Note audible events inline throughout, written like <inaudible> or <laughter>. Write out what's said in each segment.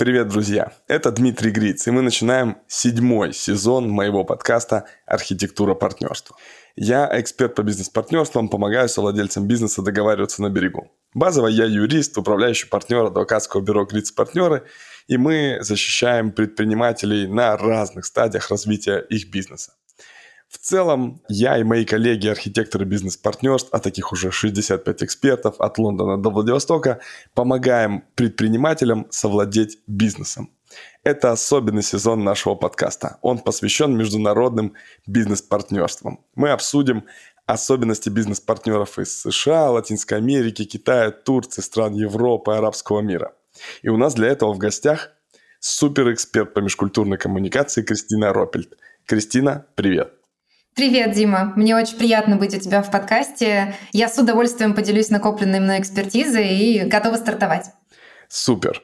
Привет, друзья! Это Дмитрий Гриц, и мы начинаем седьмой сезон моего подкаста «Архитектура партнерства». Я эксперт по бизнес-партнерствам, помогаю совладельцам бизнеса договариваться на берегу. Базово я юрист, управляющий партнер адвокатского бюро «Гриц Партнеры», и мы защищаем предпринимателей на разных стадиях развития их бизнеса. В целом, я и мои коллеги, архитекторы бизнес-партнерств, а таких уже 65 экспертов от Лондона до Владивостока, помогаем предпринимателям совладеть бизнесом. Это особенный сезон нашего подкаста. Он посвящен международным бизнес-партнерствам. Мы обсудим особенности бизнес-партнеров из США, Латинской Америки, Китая, Турции, стран Европы, арабского мира. И у нас для этого в гостях суперэксперт по межкультурной коммуникации Кристина Ропельт. Кристина, привет! Привет, Дима. Мне очень приятно быть у тебя в подкасте. Я с удовольствием поделюсь накопленной мной экспертизой и готова стартовать. Супер.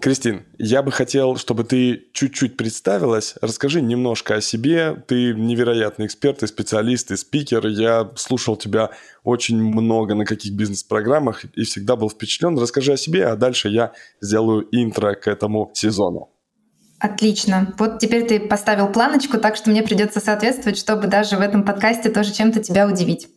Кристин, я бы хотел, чтобы ты чуть-чуть представилась. Расскажи немножко о себе. Ты невероятный эксперт и специалист, и спикер. Я слушал тебя очень много на каких бизнес-программах и всегда был впечатлен. Расскажи о себе, а дальше я сделаю интро к этому сезону. Отлично. Вот теперь ты поставил планочку, так что мне придется соответствовать, чтобы даже в этом подкасте тоже чем-то тебя удивить.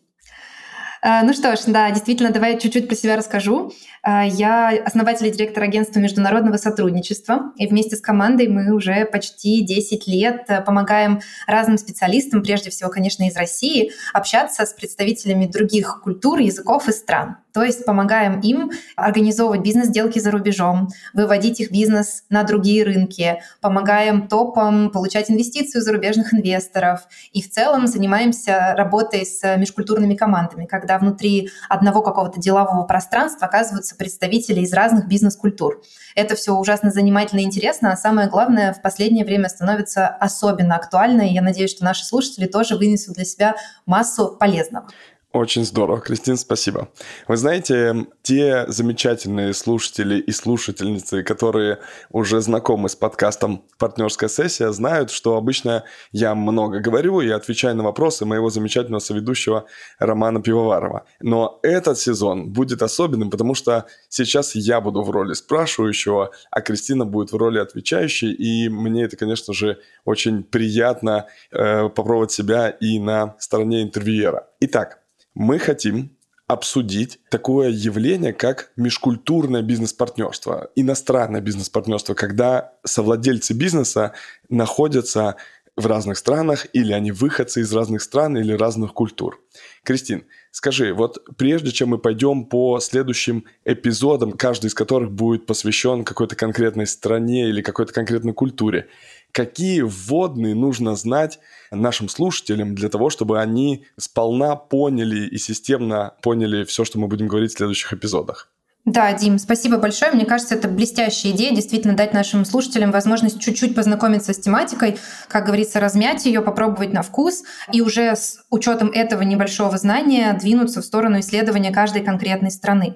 Э, ну что ж, да, действительно, давай чуть-чуть про себя расскажу. Э, я основатель и директор агентства международного сотрудничества, и вместе с командой мы уже почти 10 лет э, помогаем разным специалистам, прежде всего, конечно, из России, общаться с представителями других культур, языков и стран. То есть помогаем им организовывать бизнес-сделки за рубежом, выводить их бизнес на другие рынки, помогаем топам получать инвестиции у зарубежных инвесторов и в целом занимаемся работой с межкультурными командами, когда внутри одного какого-то делового пространства оказываются представители из разных бизнес-культур. Это все ужасно занимательно и интересно, а самое главное, в последнее время становится особенно актуально, и я надеюсь, что наши слушатели тоже вынесут для себя массу полезного. Очень здорово, Кристин, спасибо. Вы знаете, те замечательные слушатели и слушательницы, которые уже знакомы с подкастом «Партнерская сессия», знают, что обычно я много говорю и отвечаю на вопросы моего замечательного соведущего Романа Пивоварова. Но этот сезон будет особенным, потому что сейчас я буду в роли спрашивающего, а Кристина будет в роли отвечающей, и мне это, конечно же, очень приятно э, попробовать себя и на стороне интервьюера. Итак, мы хотим обсудить такое явление, как межкультурное бизнес-партнерство, иностранное бизнес-партнерство, когда совладельцы бизнеса находятся в разных странах, или они выходцы из разных стран или разных культур. Кристин, скажи, вот прежде чем мы пойдем по следующим эпизодам, каждый из которых будет посвящен какой-то конкретной стране или какой-то конкретной культуре, какие вводные нужно знать нашим слушателям для того, чтобы они сполна поняли и системно поняли все, что мы будем говорить в следующих эпизодах. Да, Дим, спасибо большое. Мне кажется, это блестящая идея, действительно дать нашим слушателям возможность чуть-чуть познакомиться с тематикой, как говорится, размять ее, попробовать на вкус, и уже с учетом этого небольшого знания двинуться в сторону исследования каждой конкретной страны.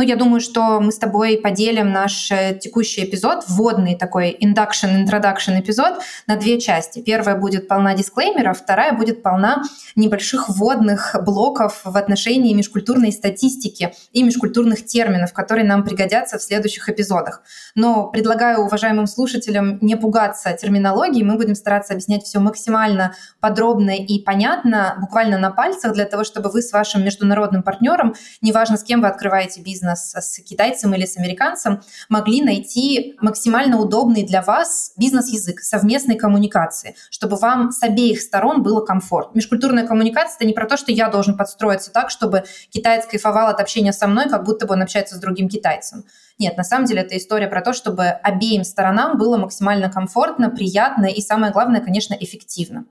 Ну, я думаю, что мы с тобой поделим наш э, текущий эпизод, вводный такой induction, introduction эпизод на две части. Первая будет полна дисклеймеров, вторая будет полна небольших вводных блоков в отношении межкультурной статистики и межкультурных терминов, которые нам пригодятся в следующих эпизодах. Но предлагаю уважаемым слушателям не пугаться терминологии, мы будем стараться объяснять все максимально подробно и понятно, буквально на пальцах, для того, чтобы вы с вашим международным партнером, неважно с кем вы открываете бизнес, бизнес с китайцем или с американцем, могли найти максимально удобный для вас бизнес-язык совместной коммуникации, чтобы вам с обеих сторон было комфорт. Межкультурная коммуникация — это не про то, что я должен подстроиться так, чтобы китаец кайфовал от общения со мной, как будто бы он общается с другим китайцем. Нет, на самом деле это история про то, чтобы обеим сторонам было максимально комфортно, приятно и, самое главное, конечно, эффективно.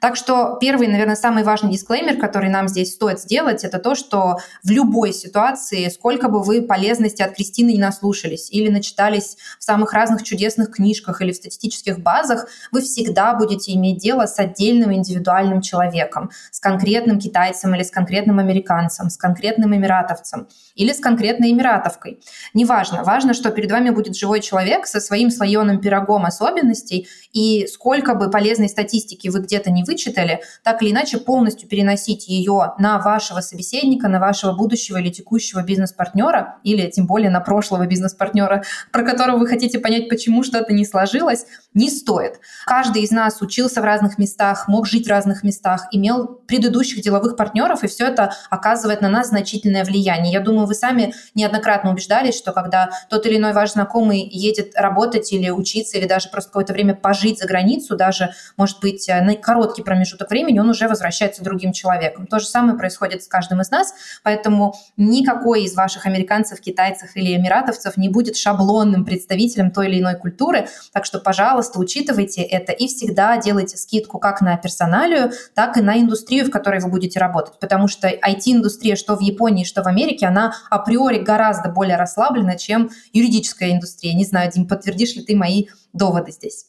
Так что первый, наверное, самый важный дисклеймер, который нам здесь стоит сделать, это то, что в любой ситуации, сколько бы вы полезности от Кристины не наслушались или начитались в самых разных чудесных книжках или в статистических базах, вы всегда будете иметь дело с отдельным индивидуальным человеком, с конкретным китайцем или с конкретным американцем, с конкретным эмиратовцем или с конкретной эмиратовкой. Неважно. Важно, что перед вами будет живой человек со своим слоеным пирогом особенностей, и сколько бы полезной статистики вы где-то не вычитали, так или иначе полностью переносить ее на вашего собеседника, на вашего будущего или текущего бизнес-партнера, или тем более на прошлого бизнес-партнера, про которого вы хотите понять, почему что-то не сложилось, не стоит. Каждый из нас учился в разных местах, мог жить в разных местах, имел предыдущих деловых партнеров, и все это оказывает на нас значительное влияние. Я думаю, вы сами неоднократно убеждались, что когда тот или иной ваш знакомый едет работать или учиться, или даже просто какое-то время пожить за границу, даже, может быть, на короткий промежуток времени, он уже возвращается другим человеком. То же самое происходит с каждым из нас, поэтому никакой из ваших американцев, китайцев или эмиратовцев не будет шаблонным представителем той или иной культуры, так что, пожалуйста, учитывайте это и всегда делайте скидку как на персоналию, так и на индустрию, в которой вы будете работать, потому что IT-индустрия, что в Японии, что в Америке, она априори гораздо более расслаблена, чем юридическая индустрия. Не знаю, Дим, подтвердишь ли ты мои доводы здесь?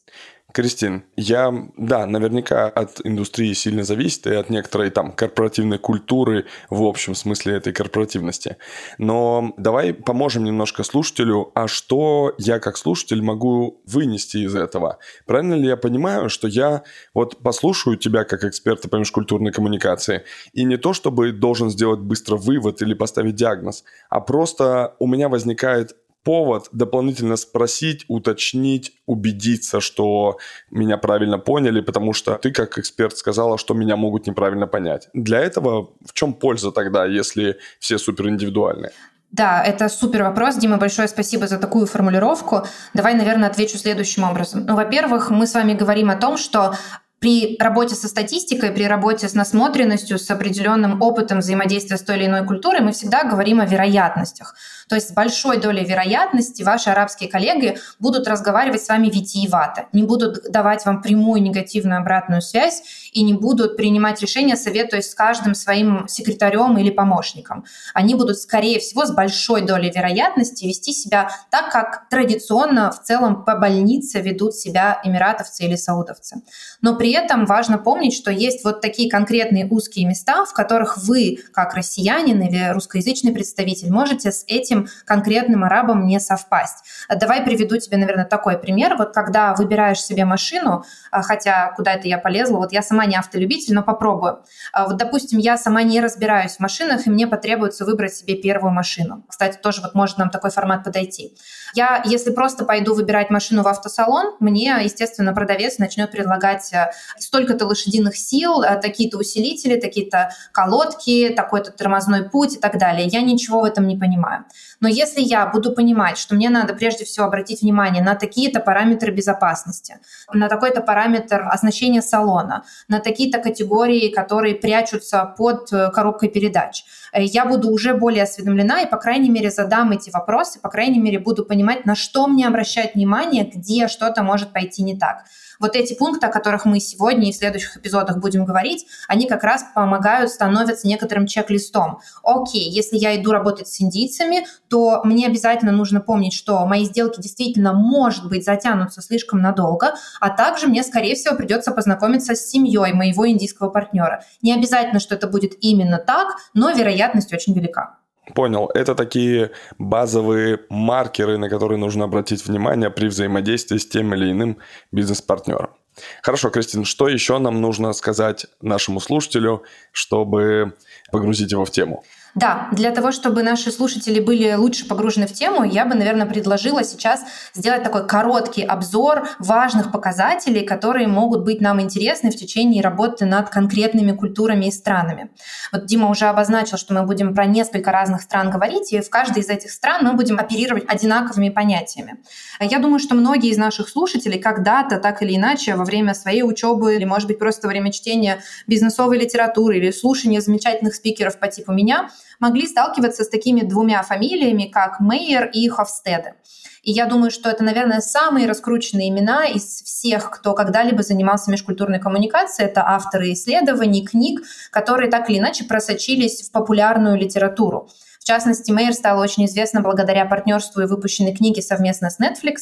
Кристин, я, да, наверняка от индустрии сильно зависит и от некоторой там корпоративной культуры в общем смысле этой корпоративности. Но давай поможем немножко слушателю, а что я как слушатель могу вынести из этого? Правильно ли я понимаю, что я вот послушаю тебя как эксперта по межкультурной коммуникации и не то чтобы должен сделать быстро вывод или поставить диагноз, а просто у меня возникает повод дополнительно спросить, уточнить, убедиться, что меня правильно поняли, потому что ты как эксперт сказала, что меня могут неправильно понять. Для этого в чем польза тогда, если все супер индивидуальные? Да, это супер вопрос. Дима, большое спасибо за такую формулировку. Давай, наверное, отвечу следующим образом. Ну, во-первых, мы с вами говорим о том, что при работе со статистикой, при работе с насмотренностью, с определенным опытом взаимодействия с той или иной культурой, мы всегда говорим о вероятностях. То есть с большой долей вероятности ваши арабские коллеги будут разговаривать с вами витиевато, не будут давать вам прямую негативную обратную связь и не будут принимать решения, советуясь с каждым своим секретарем или помощником. Они будут, скорее всего, с большой долей вероятности вести себя так, как традиционно в целом по больнице ведут себя эмиратовцы или саудовцы. Но при этом важно помнить, что есть вот такие конкретные узкие места, в которых вы, как россиянин или русскоязычный представитель, можете с этим этим конкретным арабом не совпасть. Давай приведу тебе, наверное, такой пример. Вот когда выбираешь себе машину, а, хотя куда это я полезла, вот я сама не автолюбитель, но попробую. А, вот, допустим, я сама не разбираюсь в машинах, и мне потребуется выбрать себе первую машину. Кстати, тоже вот может нам такой формат подойти. Я, если просто пойду выбирать машину в автосалон, мне, естественно, продавец начнет предлагать э, столько-то лошадиных сил, э, такие-то усилители, такие-то колодки, такой-то тормозной путь и так далее. Я ничего в этом не понимаю. Но если я буду понимать, что мне надо прежде всего обратить внимание на такие-то параметры безопасности, на такой-то параметр оснащения салона, на такие-то категории, которые прячутся под э, коробкой передач, я буду уже более осведомлена и, по крайней мере, задам эти вопросы, по крайней мере, буду понимать, на что мне обращать внимание, где что-то может пойти не так. Вот эти пункты, о которых мы сегодня и в следующих эпизодах будем говорить, они как раз помогают, становятся некоторым чек-листом. Окей, если я иду работать с индийцами, то мне обязательно нужно помнить, что мои сделки действительно, может быть, затянутся слишком надолго, а также мне, скорее всего, придется познакомиться с семьей моего индийского партнера. Не обязательно, что это будет именно так, но вероятность очень велика. Понял. Это такие базовые маркеры, на которые нужно обратить внимание при взаимодействии с тем или иным бизнес-партнером. Хорошо, Кристин, что еще нам нужно сказать нашему слушателю, чтобы погрузить его в тему? Да, для того, чтобы наши слушатели были лучше погружены в тему, я бы, наверное, предложила сейчас сделать такой короткий обзор важных показателей, которые могут быть нам интересны в течение работы над конкретными культурами и странами. Вот Дима уже обозначил, что мы будем про несколько разных стран говорить, и в каждой из этих стран мы будем оперировать одинаковыми понятиями. Я думаю, что многие из наших слушателей когда-то, так или иначе, во время своей учебы или, может быть, просто во время чтения бизнесовой литературы или слушания замечательных спикеров по типу меня – могли сталкиваться с такими двумя фамилиями, как Мейер и Хофстеде. И я думаю, что это, наверное, самые раскрученные имена из всех, кто когда-либо занимался межкультурной коммуникацией. Это авторы исследований, книг, которые так или иначе просочились в популярную литературу. В частности, Мейер стала очень известна благодаря партнерству и выпущенной книге совместно с Netflix,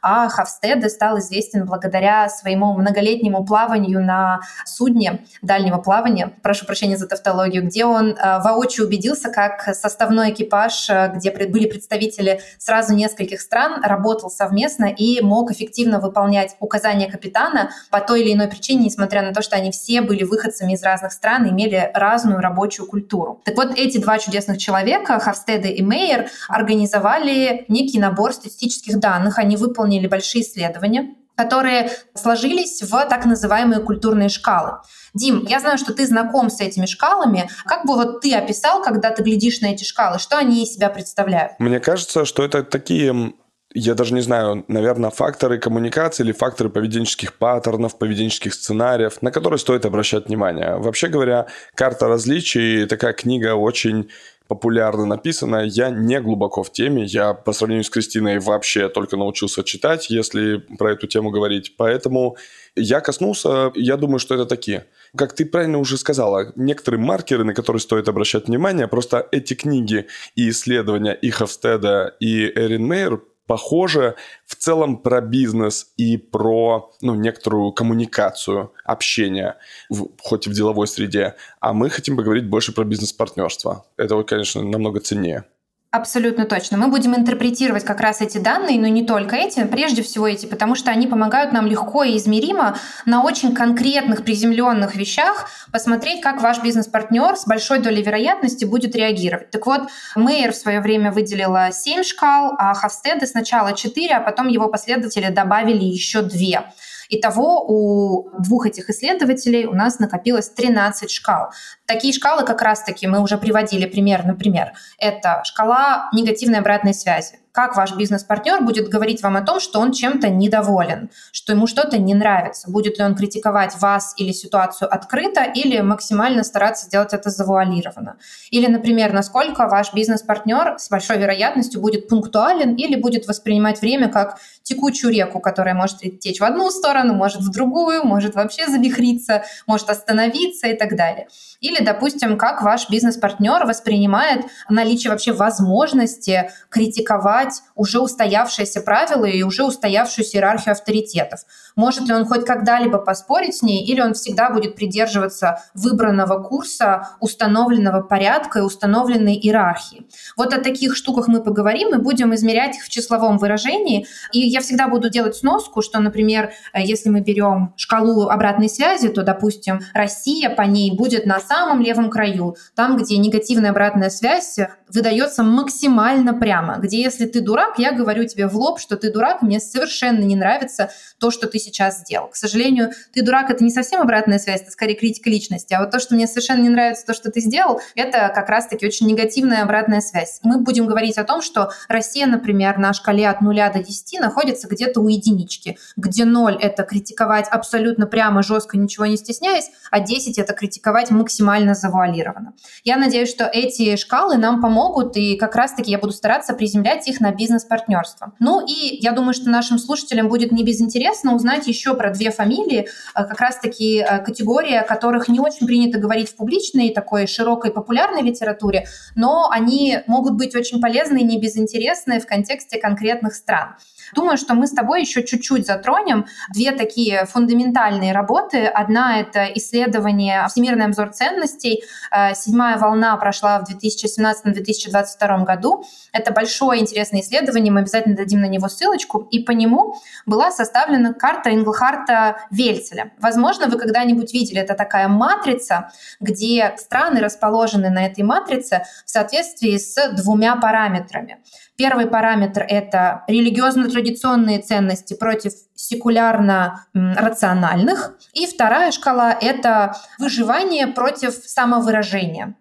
а Хавстеде стал известен благодаря своему многолетнему плаванию на судне дальнего плавания, прошу прощения за тавтологию, где он э, воочию убедился, как составной экипаж, э, где были представители сразу нескольких стран, работал совместно и мог эффективно выполнять указания капитана по той или иной причине, несмотря на то, что они все были выходцами из разных стран, имели разную рабочую культуру. Так вот, эти два чудесных человека, Хавстеде и Мейер, организовали некий набор статистических данных. Они выполнили большие исследования, которые сложились в так называемые культурные шкалы. Дим, я знаю, что ты знаком с этими шкалами. Как бы вот ты описал, когда ты глядишь на эти шкалы, что они из себя представляют? Мне кажется, что это такие я даже не знаю, наверное, факторы коммуникации или факторы поведенческих паттернов, поведенческих сценариев, на которые стоит обращать внимание. Вообще говоря, карта различий, такая книга очень популярно написано. Я не глубоко в теме. Я по сравнению с Кристиной вообще только научился читать, если про эту тему говорить. Поэтому я коснулся, я думаю, что это такие. Как ты правильно уже сказала, некоторые маркеры, на которые стоит обращать внимание, просто эти книги и исследования и Хавстеда, и Эрин Мейер похоже в целом про бизнес и про ну, некоторую коммуникацию, общение, в, хоть и в деловой среде. А мы хотим поговорить больше про бизнес-партнерство. Это, конечно, намного ценнее. Абсолютно точно. Мы будем интерпретировать как раз эти данные, но не только эти, прежде всего эти, потому что они помогают нам легко и измеримо на очень конкретных приземленных вещах посмотреть, как ваш бизнес-партнер с большой долей вероятности будет реагировать. Так вот, Мейер в свое время выделила 7 шкал, а Хавстеды сначала 4, а потом его последователи добавили еще 2. Итого у двух этих исследователей у нас накопилось 13 шкал. Такие шкалы как раз-таки мы уже приводили пример, например, это шкала негативной обратной связи как ваш бизнес-партнер будет говорить вам о том, что он чем-то недоволен, что ему что-то не нравится. Будет ли он критиковать вас или ситуацию открыто, или максимально стараться сделать это завуалированно. Или, например, насколько ваш бизнес-партнер с большой вероятностью будет пунктуален или будет воспринимать время как текучую реку, которая может течь в одну сторону, может в другую, может вообще завихриться, может остановиться и так далее. Или, допустим, как ваш бизнес-партнер воспринимает наличие вообще возможности критиковать уже устоявшиеся правила и уже устоявшуюся иерархию авторитетов. Может ли он хоть когда-либо поспорить с ней, или он всегда будет придерживаться выбранного курса, установленного порядка и установленной иерархии. Вот о таких штуках мы поговорим и будем измерять их в числовом выражении. И я всегда буду делать сноску, что, например, если мы берем шкалу обратной связи, то, допустим, Россия по ней будет на самом левом краю, там, где негативная обратная связь выдается максимально прямо, где если ты дурак, я говорю тебе в лоб, что ты дурак, мне совершенно не нравится то, что ты сейчас сделал. К сожалению, ты дурак, это не совсем обратная связь, это скорее критика личности, а вот то, что мне совершенно не нравится то, что ты сделал, это как раз-таки очень негативная обратная связь. Мы будем говорить о том, что Россия, например, на шкале от 0 до 10 находится где-то у единички, где 0 — это критиковать абсолютно прямо, жестко, ничего не стесняясь, а 10 — это критиковать максимально завуалированно. Я надеюсь, что эти шкалы нам помогут, и как раз-таки я буду стараться приземлять их на бизнес-партнерство. Ну и я думаю, что нашим слушателям будет не безинтересно узнать еще про две фамилии, э, как раз-таки э, категории, о которых не очень принято говорить в публичной такой широкой популярной литературе, но они могут быть очень полезны и не безинтересны в контексте конкретных стран. Думаю, что мы с тобой еще чуть-чуть затронем две такие фундаментальные работы. Одна — это исследование «Всемирный обзор ценностей». Э, седьмая волна прошла в 2017-2022 году. Это большое интересное исследование, мы обязательно дадим на него ссылочку. И по нему была составлена карта Инглхарта Вельцеля. Возможно, вы когда-нибудь видели, это такая матрица, где страны расположены на этой матрице в соответствии с двумя параметрами. Первый параметр — это религиозно-традиционные ценности против секулярно-рациональных. И вторая шкала — это выживание против самовыражения.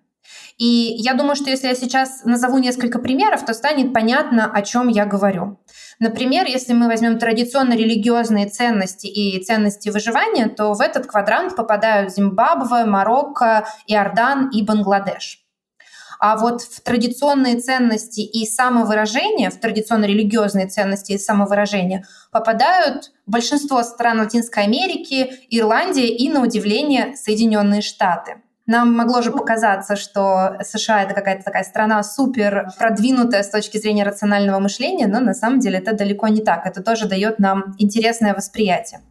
И я думаю, что если я сейчас назову несколько примеров, то станет понятно, о чем я говорю. Например, если мы возьмем традиционно религиозные ценности и ценности выживания, то в этот квадрант попадают Зимбабве, Марокко, Иордан и Бангладеш. А вот в традиционные ценности и самовыражение, в традиционно-религиозные ценности и самовыражение попадают большинство стран Латинской Америки, Ирландия и, на удивление, Соединенные Штаты. Нам могло же показаться, что США это какая-то такая страна супер продвинутая с точки зрения рационального мышления, но на самом деле это далеко не так. Это тоже дает нам интересное восприятие.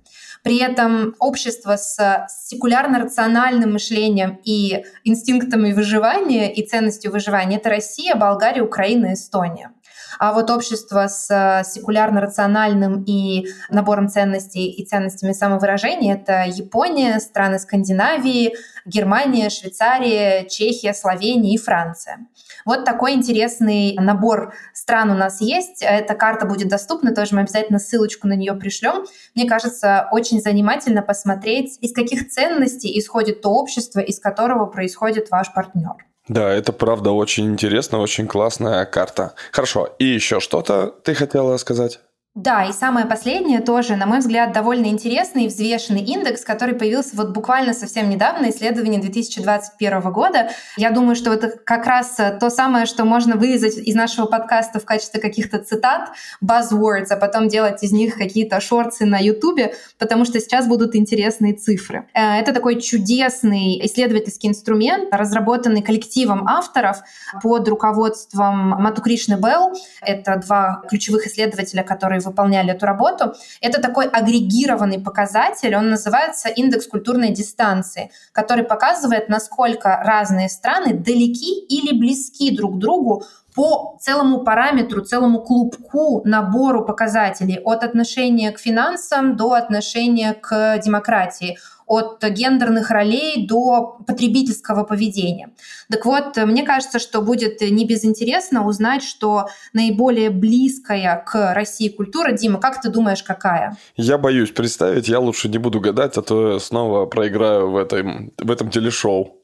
При этом общество с секулярно-рациональным мышлением и инстинктами выживания и ценностью выживания — это Россия, Болгария, Украина, Эстония. А вот общество с э, секулярно-рациональным и набором ценностей и ценностями самовыражения — это Япония, страны Скандинавии, Германия, Швейцария, Чехия, Словения и Франция. Вот такой интересный набор стран у нас есть. Эта карта будет доступна, тоже мы обязательно ссылочку на нее пришлем. Мне кажется, очень занимательно посмотреть, из каких ценностей исходит то общество, из которого происходит ваш партнер. Да, это правда очень интересно, очень классная карта. Хорошо, и еще что-то ты хотела сказать? Да, и самое последнее тоже, на мой взгляд, довольно интересный и взвешенный индекс, который появился вот буквально совсем недавно, исследование 2021 года. Я думаю, что это как раз то самое, что можно вырезать из нашего подкаста в качестве каких-то цитат, buzzwords, а потом делать из них какие-то шорты на YouTube, потому что сейчас будут интересные цифры. Э, это такой чудесный исследовательский инструмент, разработанный коллективом авторов под руководством Мату Кришны Белл. Это два ключевых исследователя, которые которые выполняли эту работу. Это такой агрегированный показатель, он называется индекс культурной дистанции, который показывает, насколько разные страны далеки или близки друг к другу по целому параметру, целому клубку, набору показателей от отношения к финансам до отношения к демократии, от гендерных ролей до потребительского поведения. Так вот, мне кажется, что будет не безинтересно узнать, что наиболее близкая к России культура, Дима, как ты думаешь, какая? Я боюсь представить, я лучше не буду гадать, а то снова проиграю в этом, в этом телешоу.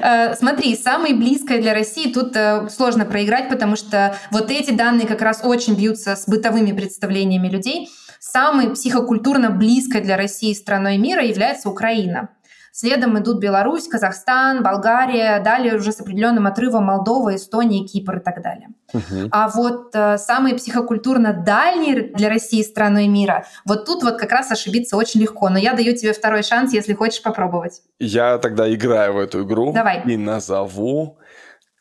Э, смотри, самой близкой для России тут э, сложно проиграть, потому что вот эти данные как раз очень бьются с бытовыми представлениями людей самой психокультурно близкой для России страной мира является Украина. Следом идут Беларусь, Казахстан, Болгария, далее уже с определенным отрывом Молдова, Эстония, Кипр и так далее. Угу. А вот э, самые психокультурно дальние для России страной мира, вот тут вот как раз ошибиться очень легко. Но я даю тебе второй шанс, если хочешь попробовать. Я тогда играю в эту игру Давай. и назову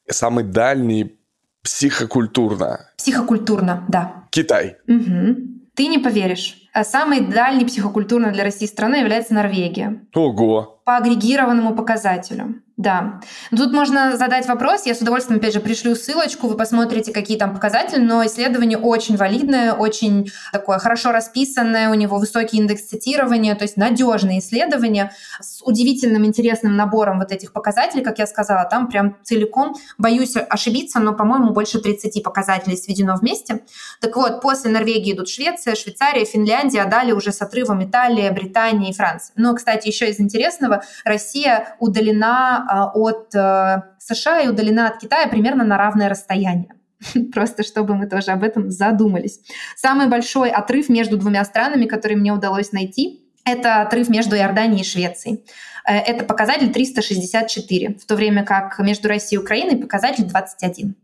самый дальний психокультурно. Психокультурно, да. Китай. Угу. Ты не поверишь. А самой дальней психокультурной для России страной является Норвегия. Ого! По агрегированному показателю. Да. Тут можно задать вопрос, я с удовольствием, опять же, пришлю ссылочку, вы посмотрите, какие там показатели, но исследование очень валидное, очень такое хорошо расписанное, у него высокий индекс цитирования, то есть надежное исследование с удивительным интересным набором вот этих показателей, как я сказала, там прям целиком, боюсь ошибиться, но, по-моему, больше 30 показателей сведено вместе. Так вот, после Норвегии идут Швеция, Швейцария, Финляндия, а далее уже с отрывом Италия, Британия и Франция. Но, кстати, еще из интересного, Россия удалена а, от э, США и удалена от Китая примерно на равное расстояние. <laughs> Просто чтобы мы тоже об этом задумались. Самый большой отрыв между двумя странами, который мне удалось найти, это отрыв между Иорданией и Швецией. Э, это показатель 364, в то время как между Россией и Украиной показатель 21.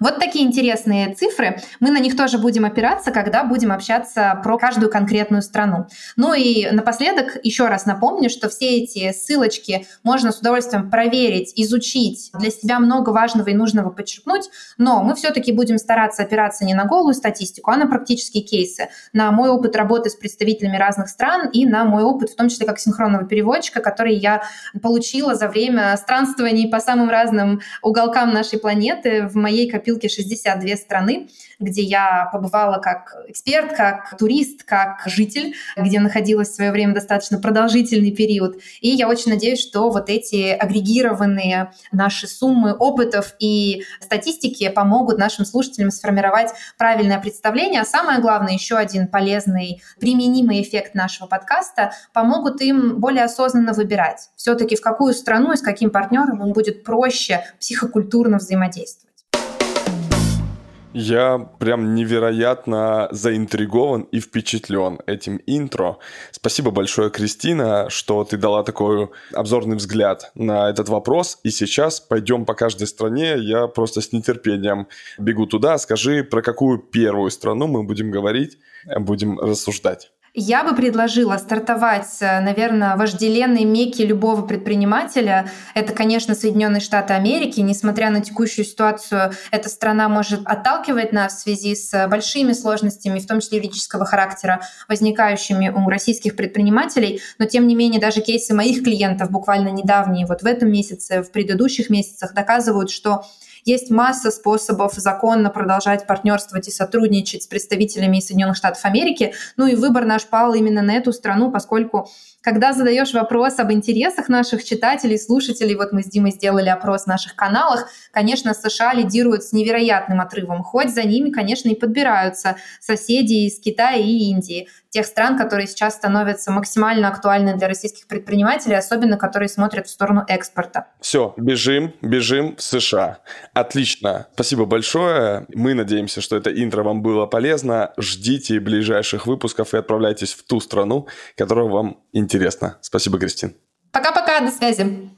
Вот такие интересные цифры. Мы на них тоже будем опираться, когда будем общаться про каждую конкретную страну. Ну и напоследок еще раз напомню, что все эти ссылочки можно с удовольствием проверить, изучить, для себя много важного и нужного подчеркнуть, но мы все-таки будем стараться опираться не на голую статистику, а на практические кейсы, на мой опыт работы с представителями разных стран и на мой опыт, в том числе как синхронного переводчика, который я получила за время странствований по самым разным уголкам нашей планеты в моей копилке 62 страны, где я побывала как эксперт, как турист, как житель, где находилась в свое время достаточно продолжительный период. И я очень надеюсь, что вот эти агрегированные наши суммы опытов и статистики помогут нашим слушателям сформировать правильное представление. А самое главное, еще один полезный, применимый эффект нашего подкаста, помогут им более осознанно выбирать все-таки в какую страну и с каким партнером им будет проще психокультурно взаимодействовать. Я прям невероятно заинтригован и впечатлен этим интро. Спасибо большое, Кристина, что ты дала такой обзорный взгляд на этот вопрос. И сейчас пойдем по каждой стране. Я просто с нетерпением бегу туда. Скажи, про какую первую страну мы будем говорить, будем рассуждать. Я бы предложила стартовать, э, наверное, вожделенной меки любого предпринимателя. Это, конечно, Соединенные Штаты Америки. Несмотря на текущую ситуацию, эта страна может отталкивать нас в связи с большими сложностями, в том числе юридического характера, возникающими у российских предпринимателей. Но, тем не менее, даже кейсы моих клиентов, буквально недавние, вот в этом месяце, в предыдущих месяцах, доказывают, что есть масса способов законно продолжать партнерствовать и сотрудничать с представителями Соединенных Штатов Америки. Ну и выбор наш пал именно на эту страну, поскольку когда задаешь вопрос об интересах наших читателей, слушателей, вот мы с Димой сделали опрос в наших каналах, конечно, США лидируют с невероятным отрывом, хоть за ними, конечно, и подбираются соседи из Китая и Индии, тех стран, которые сейчас становятся максимально актуальны для российских предпринимателей, особенно которые смотрят в сторону экспорта. Все, бежим, бежим в США. Отлично. Спасибо большое. Мы надеемся, что это интро вам было полезно. Ждите ближайших выпусков и отправляйтесь в ту страну, которая вам интересна интересно. Спасибо, Кристин. Пока-пока, до связи.